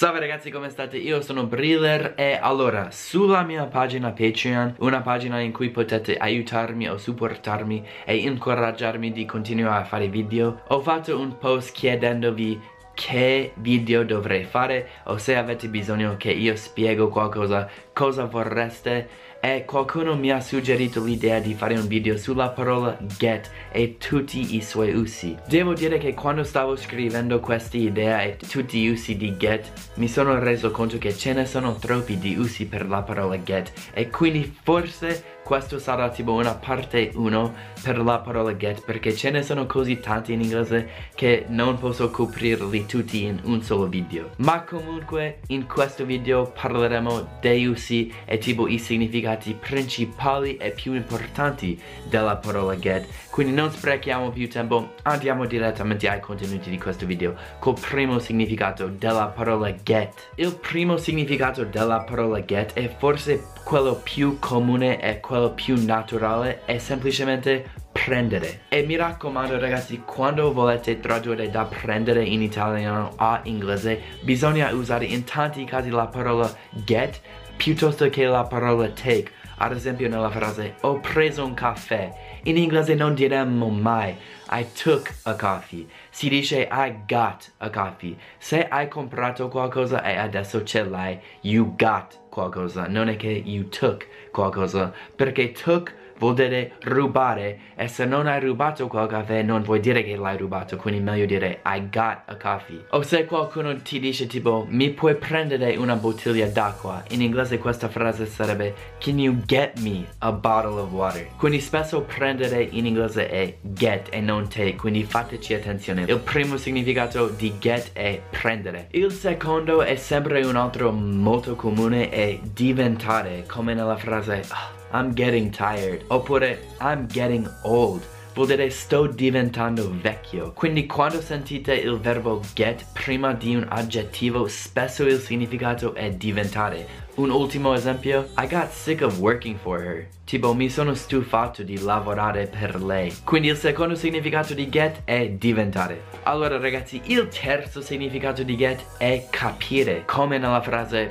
Salve ragazzi come state? Io sono Briller e allora sulla mia pagina Patreon una pagina in cui potete aiutarmi o supportarmi e incoraggiarmi di continuare a fare video ho fatto un post chiedendovi che video dovrei fare o se avete bisogno che io spiego qualcosa cosa vorreste e qualcuno mi ha suggerito l'idea di fare un video sulla parola get e tutti i suoi usi. Devo dire che quando stavo scrivendo questa idea e tutti gli usi di get mi sono reso conto che ce ne sono troppi di usi per la parola get e quindi forse questo sarà tipo una parte 1 per la parola get perché ce ne sono così tanti in inglese che non posso coprirli tutti in un solo video. Ma comunque in questo video parleremo dei usi e tipo i significati principali e più importanti della parola get. Quindi non sprechiamo più tempo andiamo direttamente ai contenuti di questo video. Col primo significato della parola get. Il primo significato della parola get è forse quello più comune e quello più naturale è semplicemente prendere. E mi raccomando ragazzi quando volete tradurre da prendere in italiano a inglese bisogna usare in tanti casi la parola get piuttosto che la parola take. Ad esempio nella frase ho preso un caffè in inglese non diremmo mai I took a coffee si dice I got a coffee se hai comprato qualcosa e adesso ce l'hai you got qualcosa non è che you took qualcosa perché took vuol dire rubare. E se non hai rubato quel caffè non vuoi dire che l'hai rubato quindi meglio dire I got a coffee. O se qualcuno ti dice tipo mi puoi prendere una bottiglia d'acqua? In inglese questa frase sarebbe can you get me a bottle of water? Quindi spesso prendere in inglese è get e non take quindi fateci attenzione. Il primo significato di get è prendere il secondo è sempre un altro molto comune è diventare come nella frase oh, I'm getting tired. Oppure I'm getting old. Vuol dire sto diventando vecchio. Quindi quando sentite il verbo get prima di un aggettivo spesso il significato è diventare. Un ultimo esempio I got sick of working for her. Tipo mi sono stufato di lavorare per lei. Quindi il secondo significato di get è diventare. Allora ragazzi il terzo significato di get è capire. Come nella frase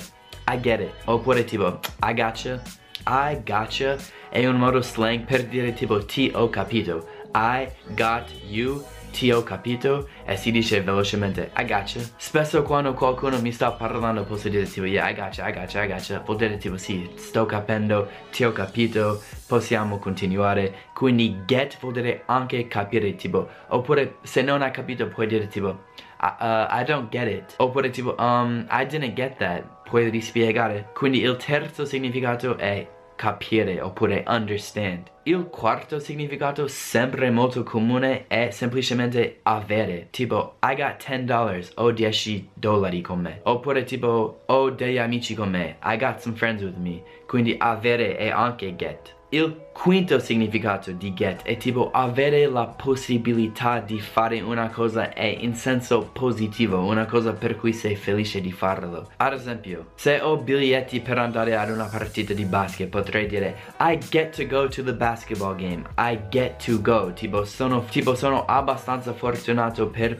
I get it. Oppure tipo I gotcha I gotcha è un modo slang per dire tipo ti ho capito. I got you, ti ho capito e si dice velocemente I gotcha. Spesso quando qualcuno mi sta parlando posso dire tipo yeah I gotcha, I gotcha, I gotcha. Vuol dire tipo sì, sto capendo, ti ho capito, possiamo continuare. Quindi get vuol dire anche capire tipo. Oppure se non hai capito puoi dire tipo Uh, I don't get it oppure tipo um, I didn't get that puoi rispiegare quindi il terzo significato è capire oppure understand. Il quarto significato sempre molto comune è semplicemente avere. Tipo, I got 10 dollars o 10 dollari con me. Oppure tipo, ho degli amici con me. I got some friends with me. Quindi avere è anche get. Il quinto significato di get è tipo avere la possibilità di fare una cosa è in senso positivo, una cosa per cui sei felice di farlo. Ad esempio, se ho biglietti per andare ad una partita di basket potrei dire I get to go to the basketball game, I get to go, tipo sono, tipo, sono abbastanza fortunato per,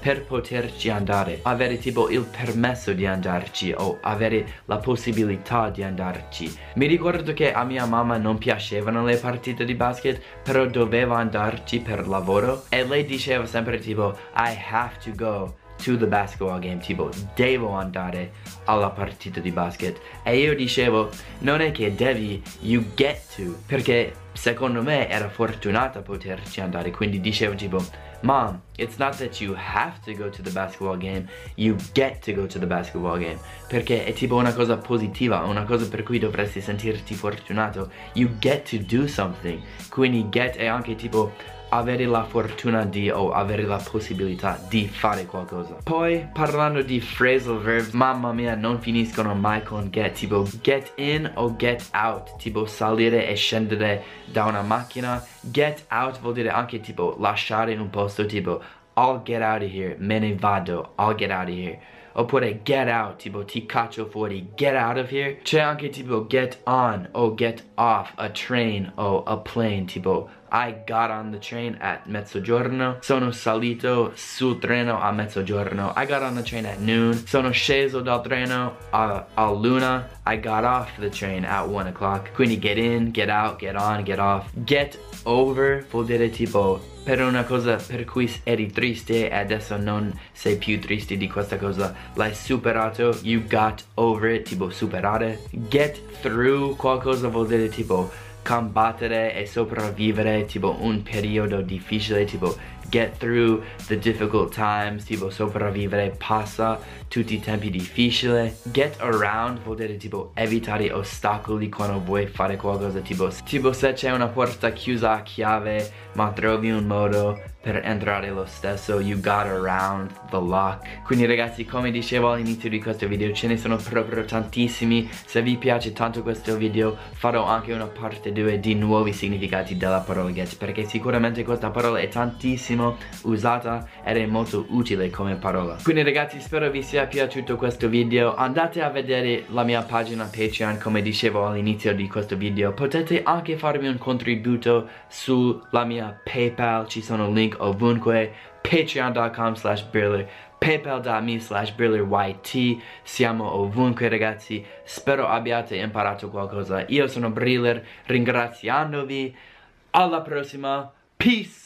per poterci andare, avere tipo il permesso di andarci o avere la possibilità di andarci. Mi ricordo che a mia mamma non piacevano le partite di basket però dovevo andarci per lavoro. E lei diceva sempre tipo I have to go to the basketball game tipo devo andare alla partita di basket e io dicevo non è che devi you get to perché secondo me era fortunata poterci andare quindi dicevo tipo Mom, it's not that you have to go to the basketball game, you get to go to the basketball game. Perché è tipo una cosa positiva, una cosa per cui dovresti sentirti fortunato. You get to do something. Quindi get è anche tipo avere la fortuna di o avere la possibilità di fare qualcosa. Poi parlando di phrasal verbs mamma mia non finiscono mai con get tipo get in o get out tipo salire e scendere da una macchina. Get out vuol dire anche tipo lasciare un posto tipo I'll get out of here me ne vado I'll get out of here. Oppure get out tipo ti caccio fuori get out of here. C'è anche tipo get on o get off a train o a plane tipo I got on the train at mezzogiorno. Sono salito sul treno a mezzogiorno. I got on the train at noon. Sono sceso dal treno a, a luna. I got off the train at 1 o'clock. Quindi get in, get out, get on, get off. Get over vuol dire tipo per una cosa per cui eri triste e adesso non sei più triste di questa cosa l'hai superato you got over it tipo superare get through qualcosa vuol dire tipo combattere e sopravvivere tipo un periodo difficile tipo get through the difficult times tipo sopravvivere passa tutti i tempi difficili get around vuol dire tipo evitare ostacoli quando vuoi fare qualcosa tipo tipo se c'è una porta chiusa a chiave ma trovi un modo per entrare lo stesso you got around the lock. Quindi ragazzi come dicevo all'inizio di questo video ce ne sono proprio tantissimi. Se vi piace tanto questo video farò anche una parte 2 di nuovi significati della parola get perché sicuramente questa parola è tantissimo usata ed è molto utile come parola. Quindi ragazzi spero vi sia piaciuto questo video. Andate a vedere la mia pagina Patreon come dicevo all'inizio di questo video. Potete anche farmi un contributo sulla mia Paypal ci sono link ovunque patreon.com slash briller paypal.me slash brillerYT siamo ovunque ragazzi. Spero abbiate imparato qualcosa. Io sono Briller ringraziandovi. Alla prossima. Peace